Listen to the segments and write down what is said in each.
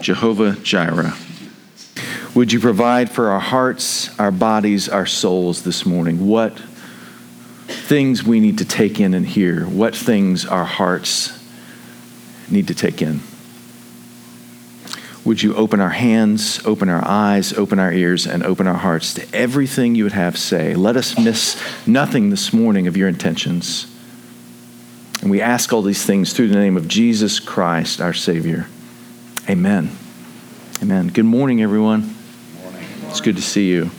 Jehovah Jireh. Would you provide for our hearts, our bodies, our souls this morning? What things we need to take in and hear? What things our hearts need to take in? Would you open our hands, open our eyes, open our ears, and open our hearts to everything you would have say? Let us miss nothing this morning of your intentions. And we ask all these things through the name of Jesus Christ, our Savior. Amen. Amen. Good morning, everyone. Morning. It's good to see you.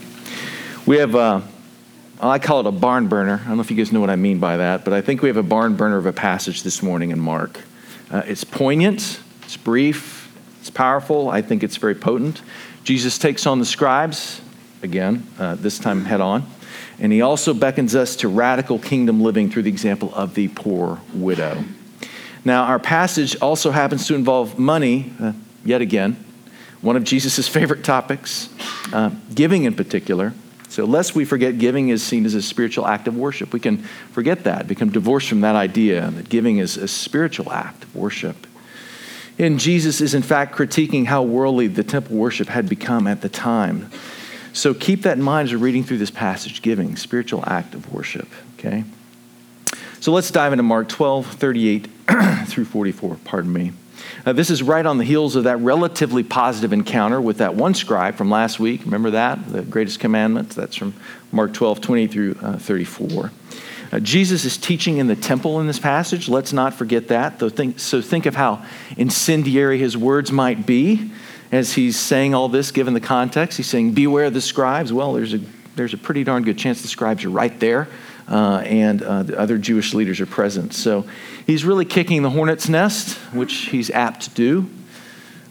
We have, uh, I call it a barn burner. I don't know if you guys know what I mean by that, but I think we have a barn burner of a passage this morning in Mark. Uh, it's poignant, it's brief, it's powerful. I think it's very potent. Jesus takes on the scribes, again, uh, this time head on. And he also beckons us to radical kingdom living through the example of the poor widow. Now, our passage also happens to involve money, uh, yet again, one of Jesus' favorite topics, uh, giving in particular. So, lest we forget, giving is seen as a spiritual act of worship. We can forget that, become divorced from that idea that giving is a spiritual act of worship. And Jesus is, in fact, critiquing how worldly the temple worship had become at the time. So keep that in mind as you're reading through this passage giving, spiritual act of worship, okay? So let's dive into Mark 12, 38 through 44, pardon me. Uh, this is right on the heels of that relatively positive encounter with that one scribe from last week. Remember that? The greatest commandment? That's from Mark 12, 20 through uh, 34. Uh, Jesus is teaching in the temple in this passage. Let's not forget that. So think of how incendiary his words might be as he's saying all this, given the context. He's saying, Beware of the scribes. Well, there's a, there's a pretty darn good chance the scribes are right there, uh, and uh, the other Jewish leaders are present. So he's really kicking the hornet's nest, which he's apt to do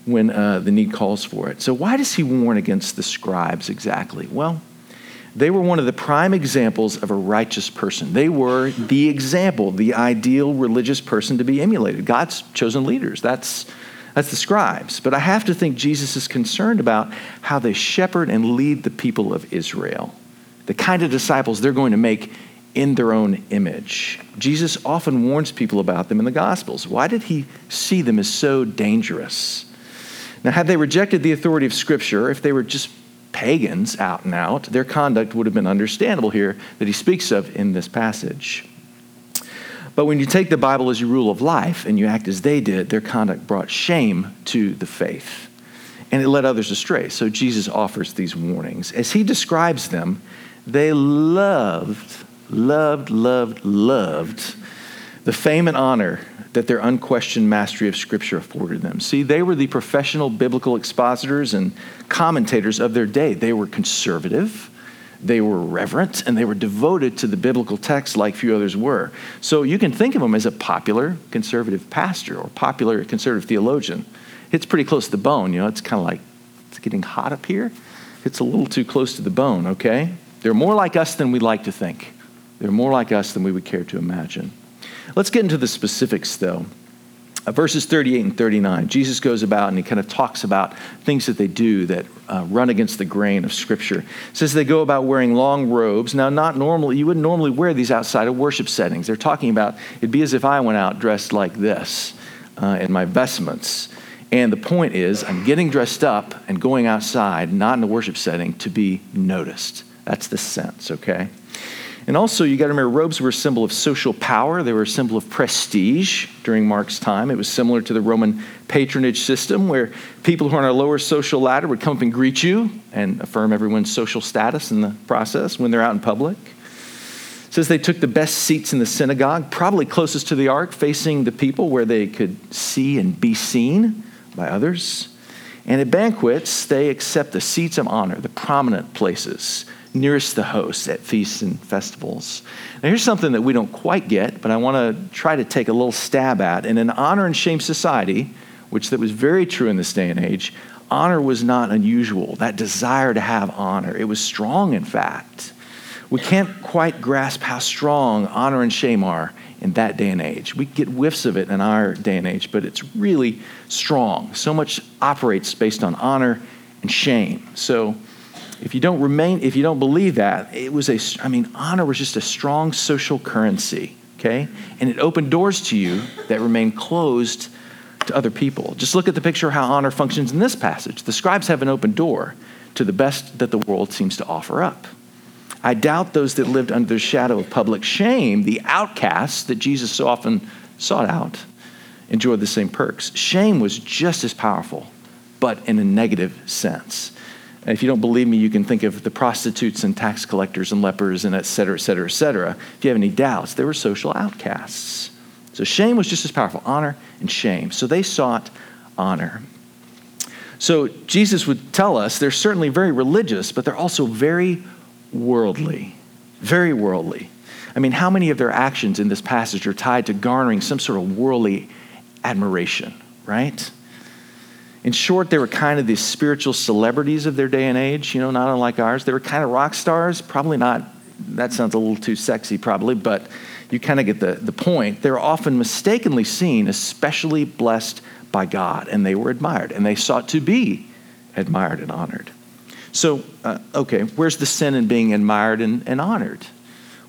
when uh, the need calls for it. So, why does he warn against the scribes exactly? Well, they were one of the prime examples of a righteous person. They were the example, the ideal religious person to be emulated. God's chosen leaders. That's, that's the scribes. But I have to think Jesus is concerned about how they shepherd and lead the people of Israel, the kind of disciples they're going to make in their own image. Jesus often warns people about them in the Gospels. Why did he see them as so dangerous? Now, had they rejected the authority of Scripture, if they were just pagans out and out, their conduct would have been understandable here that he speaks of in this passage. But when you take the Bible as your rule of life and you act as they did, their conduct brought shame to the faith and it led others astray. So Jesus offers these warnings. As he describes them, they loved, loved, loved, loved the fame and honor that their unquestioned mastery of Scripture afforded them. See, they were the professional biblical expositors and commentators of their day. They were conservative, they were reverent, and they were devoted to the biblical text like few others were. So you can think of them as a popular conservative pastor or popular conservative theologian. It's pretty close to the bone, you know, it's kind of like it's getting hot up here. It's a little too close to the bone, okay? They're more like us than we'd like to think. They're more like us than we would care to imagine. Let's get into the specifics, though. Uh, verses 38 and 39, Jesus goes about and he kind of talks about things that they do that uh, run against the grain of Scripture. It says they go about wearing long robes. Now, not normally, you wouldn't normally wear these outside of worship settings. They're talking about it'd be as if I went out dressed like this uh, in my vestments. And the point is, I'm getting dressed up and going outside, not in a worship setting, to be noticed. That's the sense, okay? And also, you got to remember, robes were a symbol of social power. They were a symbol of prestige during Mark's time. It was similar to the Roman patronage system, where people who are on a lower social ladder would come up and greet you and affirm everyone's social status in the process when they're out in public. It says they took the best seats in the synagogue, probably closest to the ark, facing the people where they could see and be seen by others. And at banquets, they accept the seats of honor, the prominent places nearest the host at feasts and festivals. Now, here's something that we don't quite get, but I want to try to take a little stab at. In an honor and shame society, which that was very true in this day and age, honor was not unusual. That desire to have honor, it was strong, in fact. We can't quite grasp how strong honor and shame are in that day and age. We get whiffs of it in our day and age, but it's really strong. So much operates based on honor and shame. So, if you don't remain, if you don't believe that, it was a, I mean, honor was just a strong social currency, okay? And it opened doors to you that remain closed to other people. Just look at the picture of how honor functions in this passage. The scribes have an open door to the best that the world seems to offer up. I doubt those that lived under the shadow of public shame, the outcasts that Jesus so often sought out, enjoyed the same perks. Shame was just as powerful, but in a negative sense. And if you don't believe me, you can think of the prostitutes and tax collectors and lepers and et cetera, et cetera, et cetera. If you have any doubts, they were social outcasts. So shame was just as powerful honor and shame. So they sought honor. So Jesus would tell us they're certainly very religious, but they're also very worldly. Very worldly. I mean, how many of their actions in this passage are tied to garnering some sort of worldly admiration, right? In short, they were kind of the spiritual celebrities of their day and age, you know, not unlike ours. They were kind of rock stars, probably not, that sounds a little too sexy, probably, but you kind of get the, the point. They're often mistakenly seen, especially blessed by God, and they were admired, and they sought to be admired and honored. So, uh, okay, where's the sin in being admired and, and honored?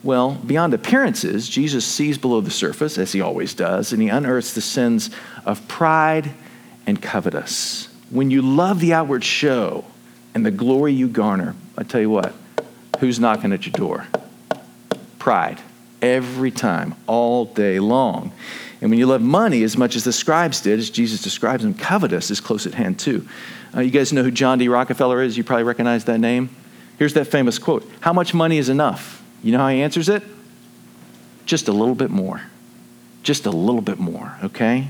Well, beyond appearances, Jesus sees below the surface, as he always does, and he unearths the sins of pride and covetous. When you love the outward show and the glory you garner, I tell you what, who's knocking at your door? Pride. Every time, all day long. And when you love money as much as the scribes did, as Jesus describes them, covetous is close at hand too. Uh, you guys know who John D. Rockefeller is? You probably recognize that name. Here's that famous quote How much money is enough? You know how he answers it? Just a little bit more. Just a little bit more, okay?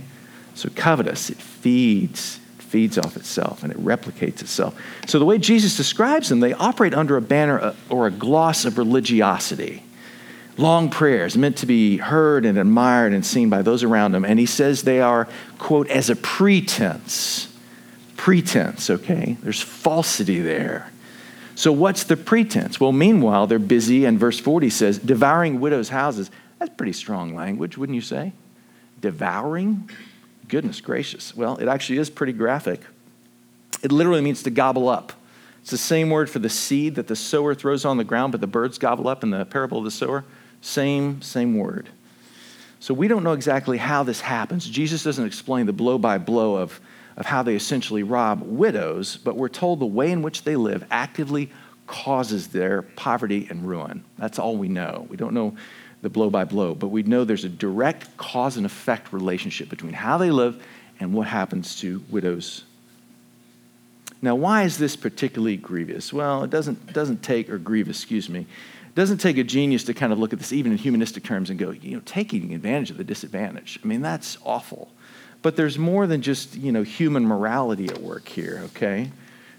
So covetous, it feeds, feeds off itself and it replicates itself. So the way Jesus describes them, they operate under a banner uh, or a gloss of religiosity. Long prayers meant to be heard and admired and seen by those around them. And he says they are, quote, as a pretense. Pretense, okay? There's falsity there. So, what's the pretense? Well, meanwhile, they're busy, and verse 40 says, devouring widows' houses. That's pretty strong language, wouldn't you say? Devouring? Goodness gracious. Well, it actually is pretty graphic. It literally means to gobble up. It's the same word for the seed that the sower throws on the ground, but the birds gobble up in the parable of the sower. Same, same word. So we don't know exactly how this happens. Jesus doesn't explain the blow by blow of, of how they essentially rob widows, but we're told the way in which they live actively causes their poverty and ruin. That's all we know. We don't know the blow by blow, but we know there's a direct cause and effect relationship between how they live and what happens to widows. Now, why is this particularly grievous? Well, it doesn't, doesn't take, or grievous, excuse me, it doesn't take a genius to kind of look at this, even in humanistic terms, and go, you know, taking advantage of the disadvantage. I mean, that's awful. But there's more than just, you know, human morality at work here, okay?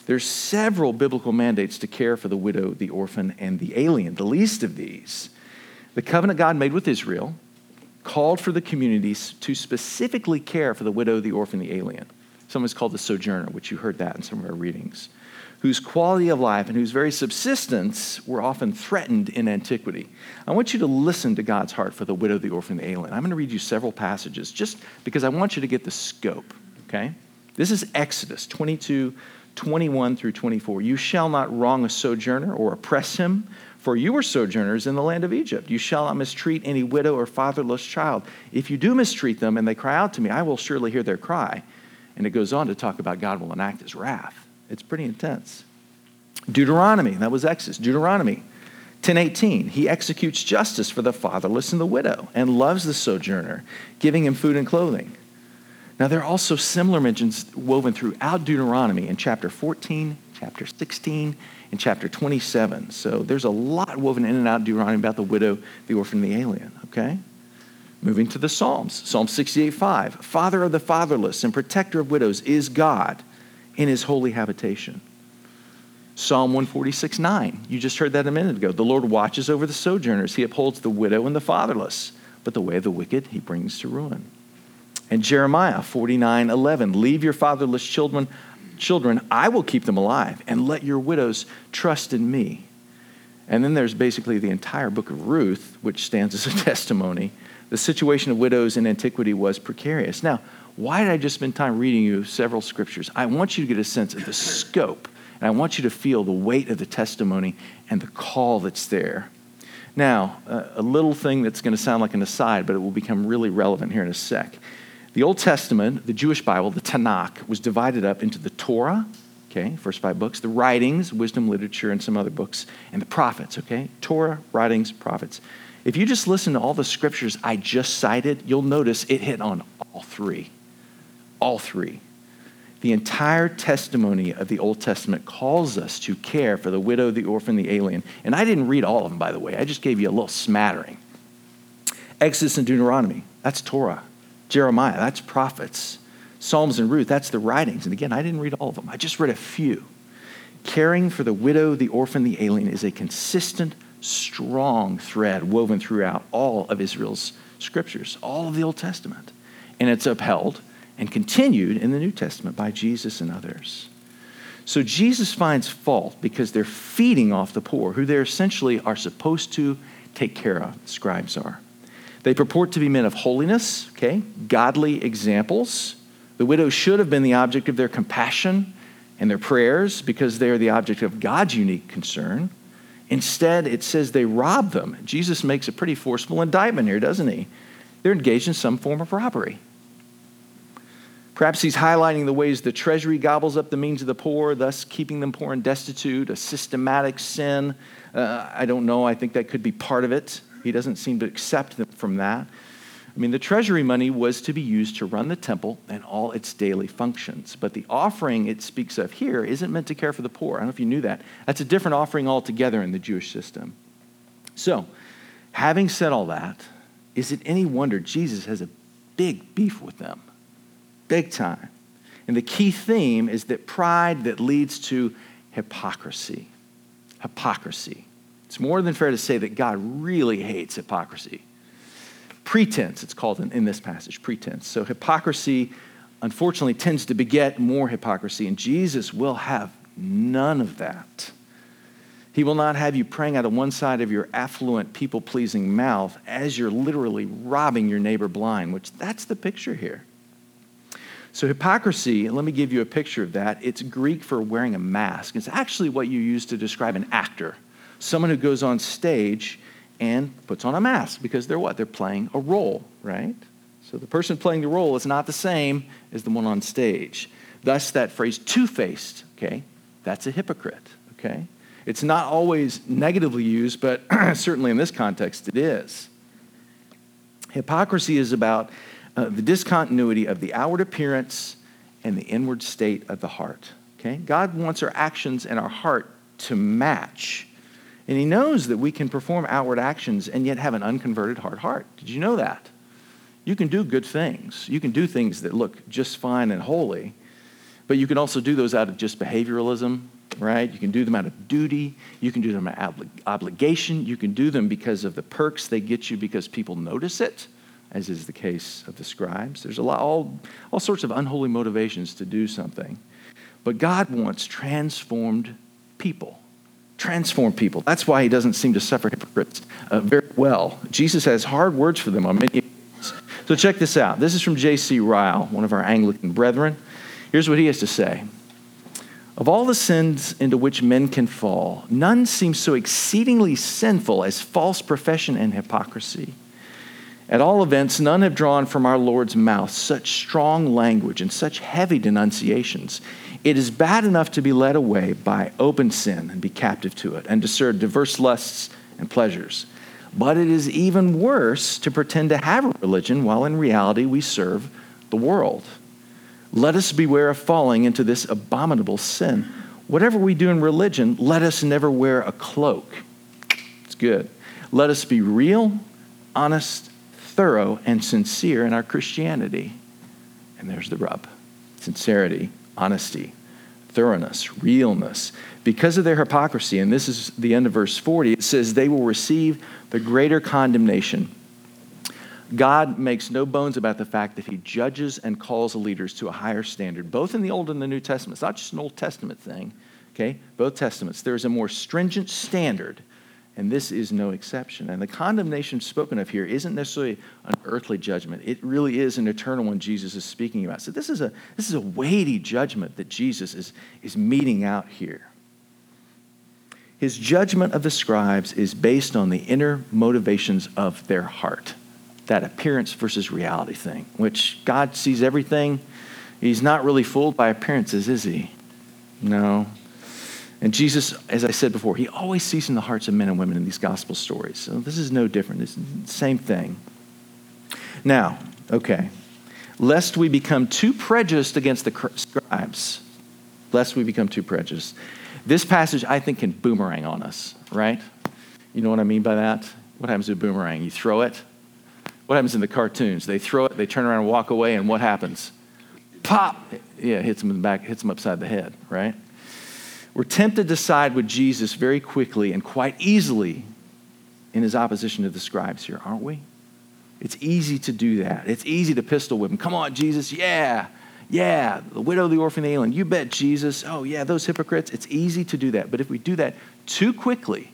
There's several biblical mandates to care for the widow, the orphan, and the alien. The least of these the covenant God made with Israel called for the communities to specifically care for the widow, the orphan, the alien. Someone's called the sojourner, which you heard that in some of our readings, whose quality of life and whose very subsistence were often threatened in antiquity. I want you to listen to God's heart for the widow, the orphan, the alien. I'm going to read you several passages just because I want you to get the scope, okay? This is Exodus 22, 21 through 24. You shall not wrong a sojourner or oppress him for you were sojourners in the land of Egypt. You shall not mistreat any widow or fatherless child. If you do mistreat them and they cry out to me, I will surely hear their cry. And it goes on to talk about God will enact his wrath. It's pretty intense. Deuteronomy, that was Exodus. Deuteronomy 10:18, he executes justice for the fatherless and the widow and loves the sojourner, giving him food and clothing. Now there are also similar mentions woven throughout Deuteronomy in chapter 14, chapter 16, in chapter 27. So there's a lot woven in and out of Deuteronomy about the widow, the orphan, the alien, okay? Moving to the Psalms. Psalm 68 5. Father of the fatherless and protector of widows is God in his holy habitation. Psalm 146 9. You just heard that a minute ago. The Lord watches over the sojourners, he upholds the widow and the fatherless, but the way of the wicked he brings to ruin. And Jeremiah 49 11. Leave your fatherless children children, I will keep them alive, and let your widows trust in me. And then there's basically the entire book of Ruth, which stands as a testimony. The situation of widows in antiquity was precarious. Now, why did I just spend time reading you several scriptures? I want you to get a sense of the scope, and I want you to feel the weight of the testimony and the call that's there. Now, a little thing that's going to sound like an aside, but it will become really relevant here in a sec. The Old Testament, the Jewish Bible, the Tanakh, was divided up into the Torah, okay, first five books, the writings, wisdom, literature, and some other books, and the prophets, okay? Torah, writings, prophets. If you just listen to all the scriptures I just cited, you'll notice it hit on all three. All three. The entire testimony of the Old Testament calls us to care for the widow, the orphan, the alien. And I didn't read all of them, by the way. I just gave you a little smattering. Exodus and Deuteronomy, that's Torah. Jeremiah, that's prophets. Psalms and Ruth, that's the writings. And again, I didn't read all of them, I just read a few. Caring for the widow, the orphan, the alien is a consistent, strong thread woven throughout all of Israel's scriptures, all of the Old Testament. And it's upheld and continued in the New Testament by Jesus and others. So Jesus finds fault because they're feeding off the poor, who they essentially are supposed to take care of, the scribes are. They purport to be men of holiness, okay, godly examples. The widows should have been the object of their compassion and their prayers because they are the object of God's unique concern. Instead, it says they rob them. Jesus makes a pretty forceful indictment here, doesn't he? They're engaged in some form of robbery. Perhaps he's highlighting the ways the treasury gobbles up the means of the poor, thus keeping them poor and destitute, a systematic sin. Uh, I don't know. I think that could be part of it. He doesn't seem to accept them from that. I mean, the treasury money was to be used to run the temple and all its daily functions. But the offering it speaks of here isn't meant to care for the poor. I don't know if you knew that. That's a different offering altogether in the Jewish system. So, having said all that, is it any wonder Jesus has a big beef with them? Big time. And the key theme is that pride that leads to hypocrisy. Hypocrisy. It's more than fair to say that God really hates hypocrisy. Pretense, it's called in, in this passage, pretense. So hypocrisy, unfortunately, tends to beget more hypocrisy, and Jesus will have none of that. He will not have you praying out of one side of your affluent, people pleasing mouth as you're literally robbing your neighbor blind, which that's the picture here. So, hypocrisy, let me give you a picture of that. It's Greek for wearing a mask. It's actually what you use to describe an actor someone who goes on stage and puts on a mask because they're what? They're playing a role, right? So the person playing the role is not the same as the one on stage. Thus, that phrase two faced, okay, that's a hypocrite, okay? It's not always negatively used, but certainly in this context it is. Hypocrisy is about uh, the discontinuity of the outward appearance and the inward state of the heart. Okay? God wants our actions and our heart to match. And he knows that we can perform outward actions and yet have an unconverted hard heart. Did you know that? You can do good things. You can do things that look just fine and holy, but you can also do those out of just behavioralism, right? You can do them out of duty. You can do them out of obligation. You can do them because of the perks they get you because people notice it, as is the case of the scribes. There's a lot, all, all sorts of unholy motivations to do something. But God wants transformed people transform people. That's why he doesn't seem to suffer hypocrites uh, very well. Jesus has hard words for them on many occasions. So check this out. This is from J.C. Ryle, one of our Anglican brethren. Here's what he has to say. Of all the sins into which men can fall, none seems so exceedingly sinful as false profession and hypocrisy. At all events, none have drawn from our Lord's mouth such strong language and such heavy denunciations. It is bad enough to be led away by open sin and be captive to it and to serve diverse lusts and pleasures. But it is even worse to pretend to have a religion while in reality we serve the world. Let us beware of falling into this abominable sin. Whatever we do in religion, let us never wear a cloak. It's good. Let us be real, honest, thorough, and sincere in our Christianity. And there's the rub sincerity honesty, thoroughness, realness. Because of their hypocrisy, and this is the end of verse 40, it says, they will receive the greater condemnation. God makes no bones about the fact that he judges and calls the leaders to a higher standard, both in the Old and the New Testament. It's not just an Old Testament thing, okay? Both Testaments. There's a more stringent standard and this is no exception. And the condemnation spoken of here isn't necessarily an earthly judgment. It really is an eternal one Jesus is speaking about. So this is a, this is a weighty judgment that Jesus is, is meting out here. His judgment of the scribes is based on the inner motivations of their heart. that appearance versus reality thing, which God sees everything. He's not really fooled by appearances, is he? No. And Jesus, as I said before, he always sees in the hearts of men and women in these gospel stories. So this is no different. It's the same thing. Now, okay, lest we become too prejudiced against the scribes, lest we become too prejudiced. This passage, I think, can boomerang on us, right? You know what I mean by that? What happens to a boomerang? You throw it. What happens in the cartoons? They throw it, they turn around and walk away, and what happens? Pop! Yeah, hits them in the back, hits them upside the head, right? We're tempted to side with Jesus very quickly and quite easily in his opposition to the scribes here, aren't we? It's easy to do that. It's easy to pistol whip him. Come on, Jesus, yeah, yeah. The widow, the orphan, the alien, you bet, Jesus. Oh, yeah, those hypocrites. It's easy to do that. But if we do that too quickly,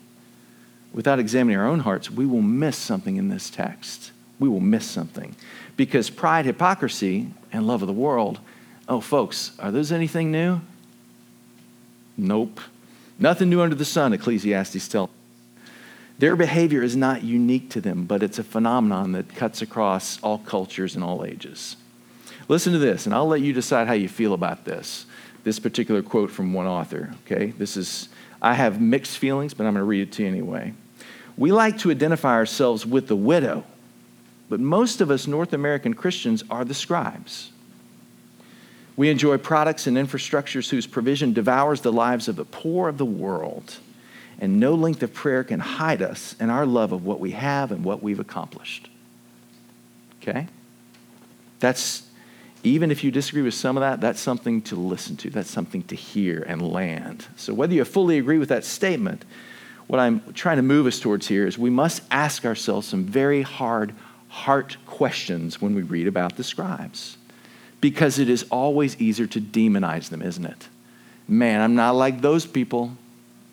without examining our own hearts, we will miss something in this text. We will miss something. Because pride, hypocrisy, and love of the world, oh, folks, are those anything new? Nope. Nothing new under the sun, Ecclesiastes tells their behavior is not unique to them, but it's a phenomenon that cuts across all cultures and all ages. Listen to this, and I'll let you decide how you feel about this. This particular quote from one author, okay? This is, I have mixed feelings, but I'm going to read it to you anyway. We like to identify ourselves with the widow, but most of us North American Christians are the scribes. We enjoy products and infrastructures whose provision devours the lives of the poor of the world and no length of prayer can hide us in our love of what we have and what we've accomplished. Okay? That's, even if you disagree with some of that, that's something to listen to. That's something to hear and land. So, whether you fully agree with that statement, what I'm trying to move us towards here is we must ask ourselves some very hard heart questions when we read about the scribes. Because it is always easier to demonize them, isn't it? Man, I'm not like those people.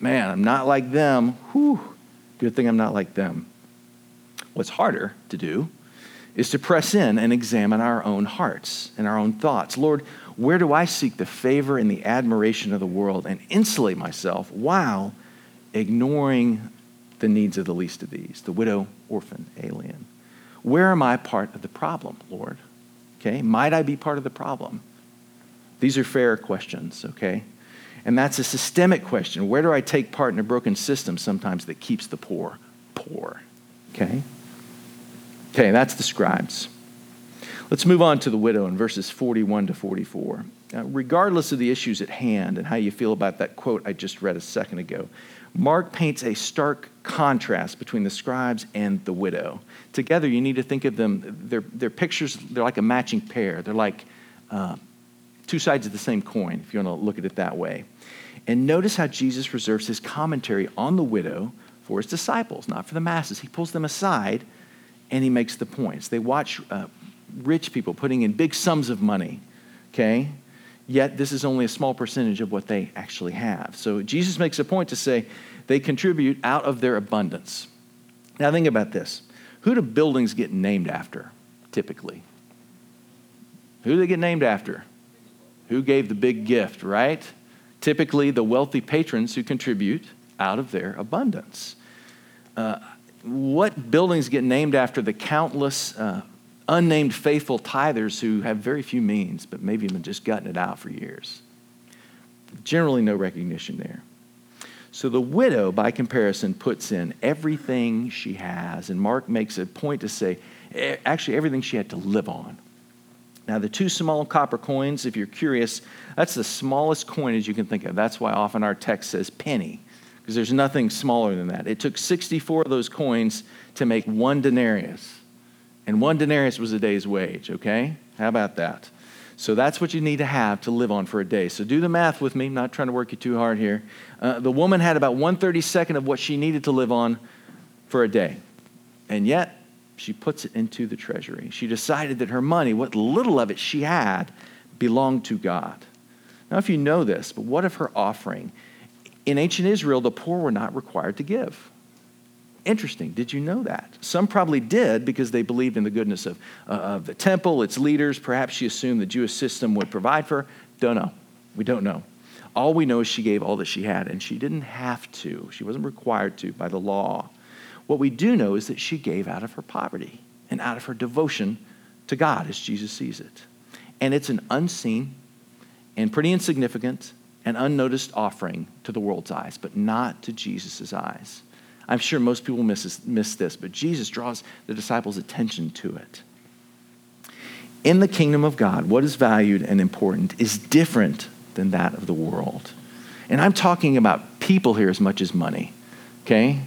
Man, I'm not like them. Whew, good thing I'm not like them. What's harder to do is to press in and examine our own hearts and our own thoughts. Lord, where do I seek the favor and the admiration of the world and insulate myself while ignoring the needs of the least of these, the widow, orphan, alien? Where am I part of the problem, Lord? Okay, might I be part of the problem? These are fair questions, okay? And that's a systemic question. Where do I take part in a broken system sometimes that keeps the poor poor? Okay? Okay, that's the scribes. Let's move on to the widow in verses 41 to 44. Uh, regardless of the issues at hand and how you feel about that quote I just read a second ago, Mark paints a stark contrast between the scribes and the widow. Together, you need to think of them, their, their pictures, they're like a matching pair. They're like uh, two sides of the same coin, if you want to look at it that way. And notice how Jesus reserves his commentary on the widow for his disciples, not for the masses. He pulls them aside and he makes the points. They watch uh, rich people putting in big sums of money, okay? Yet this is only a small percentage of what they actually have. So Jesus makes a point to say they contribute out of their abundance. Now think about this. Who do buildings get named after, typically? Who do they get named after? Who gave the big gift, right? typically the wealthy patrons who contribute out of their abundance. Uh, what buildings get named after the countless uh, unnamed faithful tithers who have very few means, but maybe have just gotten it out for years? Generally, no recognition there. So the widow, by comparison, puts in everything she has, and Mark makes a point to say eh, actually everything she had to live on. Now, the two small copper coins, if you're curious, that's the smallest coinage you can think of. That's why often our text says penny, because there's nothing smaller than that. It took 64 of those coins to make one denarius. And one denarius was a day's wage, okay? How about that? So that's what you need to have to live on for a day. So do the math with me. I'm not trying to work you too hard here. Uh, the woman had about 132nd of what she needed to live on for a day. And yet, she puts it into the treasury. She decided that her money, what little of it she had, belonged to God. Now, if you know this, but what of her offering? In ancient Israel, the poor were not required to give. Interesting. Did you know that? Some probably did because they believed in the goodness of, uh, of the temple, its leaders. Perhaps she assumed the Jewish system would provide for her. Don't know. We don't know. All we know is she gave all that she had, and she didn't have to. She wasn't required to by the law. What we do know is that she gave out of her poverty. and out of her devotion to God as Jesus sees it. And it's an unseen and pretty insignificant and unnoticed offering to the world's eyes, but not to Jesus' eyes. I'm sure most people miss this, miss this, but Jesus draws the disciples' attention to it. In the kingdom of God, what is valued and important is different than that of the world. And I'm talking about people here as much as money, okay?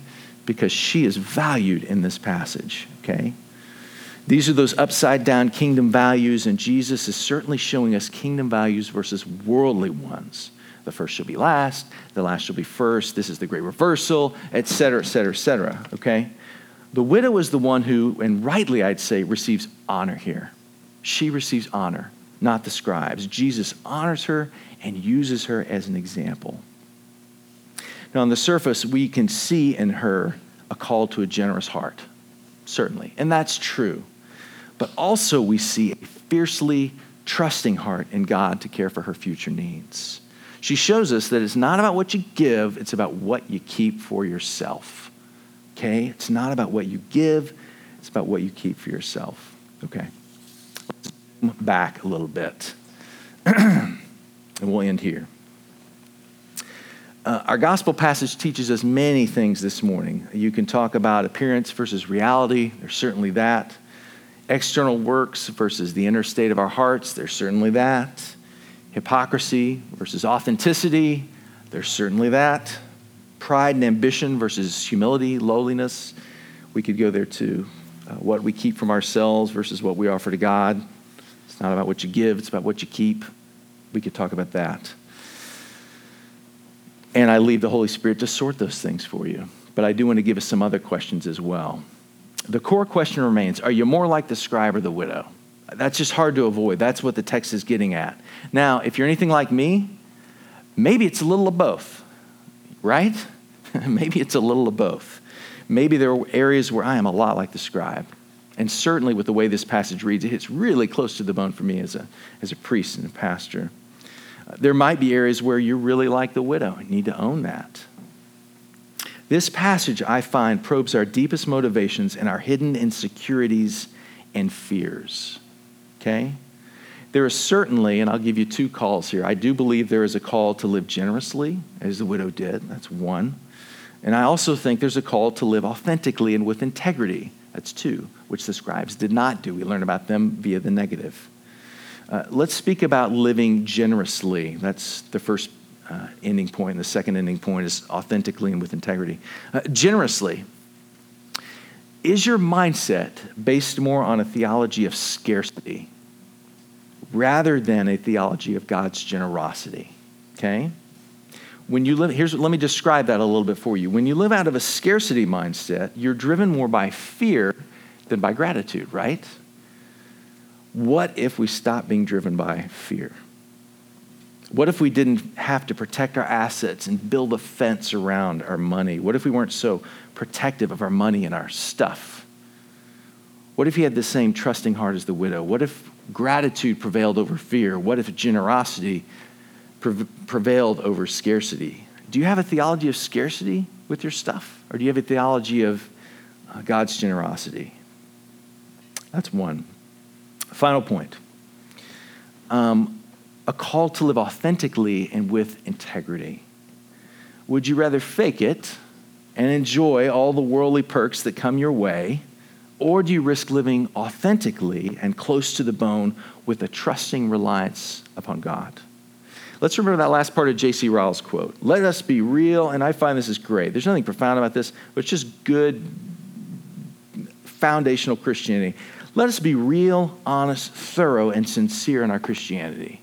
Because she is valued in this passage, okay? These are those upside down kingdom values, and Jesus is certainly showing us kingdom values versus worldly ones. The first shall be last, the last shall be first. This is the great reversal, et cetera, et cetera, et cetera. Okay? The widow is the one who, and rightly I'd say, receives honor here. She receives honor, not the scribes. Jesus honors her and uses her as an example. Now, on the surface, we can see in her a call to a generous heart, certainly, and that's true. But also, we see a fiercely trusting heart in God to care for her future needs. She shows us that it's not about what you give, it's about what you keep for yourself. Okay? It's not about what you give, it's about what you keep for yourself. Okay? Let's back a little bit. and we'll end here. Uh, our gospel passage teaches us many things this morning. You can talk about appearance versus reality, there's certainly that. External works versus the inner state of our hearts, there's certainly that hypocrisy versus authenticity. There's certainly that. Pride and ambition versus humility, lowliness. We could go there too. Uh, what we keep from ourselves versus what we offer to God. It's not about what you give, it's about what you keep. We could talk about that. And I leave the Holy Spirit to sort those things for you. But I do want to give us some other questions as well. The core question remains Are you more like the scribe or the widow? That's just hard to avoid. That's what the text is getting at. Now, if you're anything like me, maybe it's a little of both, right? maybe it's a little of both. Maybe there are areas where I am a lot like the scribe. And certainly with the way this passage reads, it hits really close to the bone for me as a, as a priest and a pastor. Uh, there might be areas where you're really like the widow. You need to own that. This passage, I find, probes our deepest motivations and our hidden insecurities and fears okay? There is certainly, and I'll give you two calls here. I do believe there is a call to live generously, as the widow did. That's one. And I also think there's a call to live authentically and with integrity. That's two, which the scribes did not do. We learn about them via the negative. Uh, let's speak about living generously. That's the first uh, ending point. The second ending point is authentically and with integrity. Uh, generously. Is your mindset based more on a theology of scarcity rather than a theology of God's generosity? Okay? When you live, here's, let me describe that a little bit for you. When you live out of a scarcity mindset, you're driven more by fear than by gratitude, right? What if we stop being driven by fear? What if we didn't have to protect our assets and build a fence around our money? What if we weren't so protective of our money and our stuff? What if he had the same trusting heart as the widow? What if gratitude prevailed over fear? What if generosity prevailed over scarcity? Do you have a theology of scarcity with your stuff? Or do you have a theology of uh, God's generosity? That's one. Final point. Um, a call to live authentically and with integrity. Would you rather fake it and enjoy all the worldly perks that come your way? Or do you risk living authentically and close to the bone with a trusting reliance upon God? Let's remember that last part of J.C. Ryle's quote. Let us be real, and I find this is great. There's nothing profound about this, but it's just good foundational Christianity. Let us be real, honest, thorough, and sincere in our Christianity.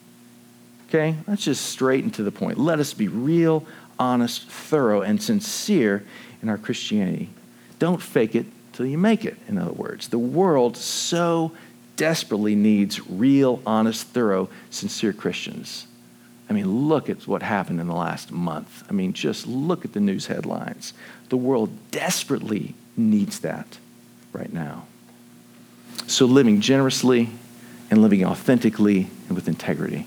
Okay? That's just straight and to the point. Let us be real, honest, thorough, and sincere in our Christianity. Don't fake it till you make it, in other words. The world so desperately needs real, honest, thorough, sincere Christians. I mean, look at what happened in the last month. I mean, just look at the news headlines. The world desperately needs that right now. So, living generously and living authentically and with integrity.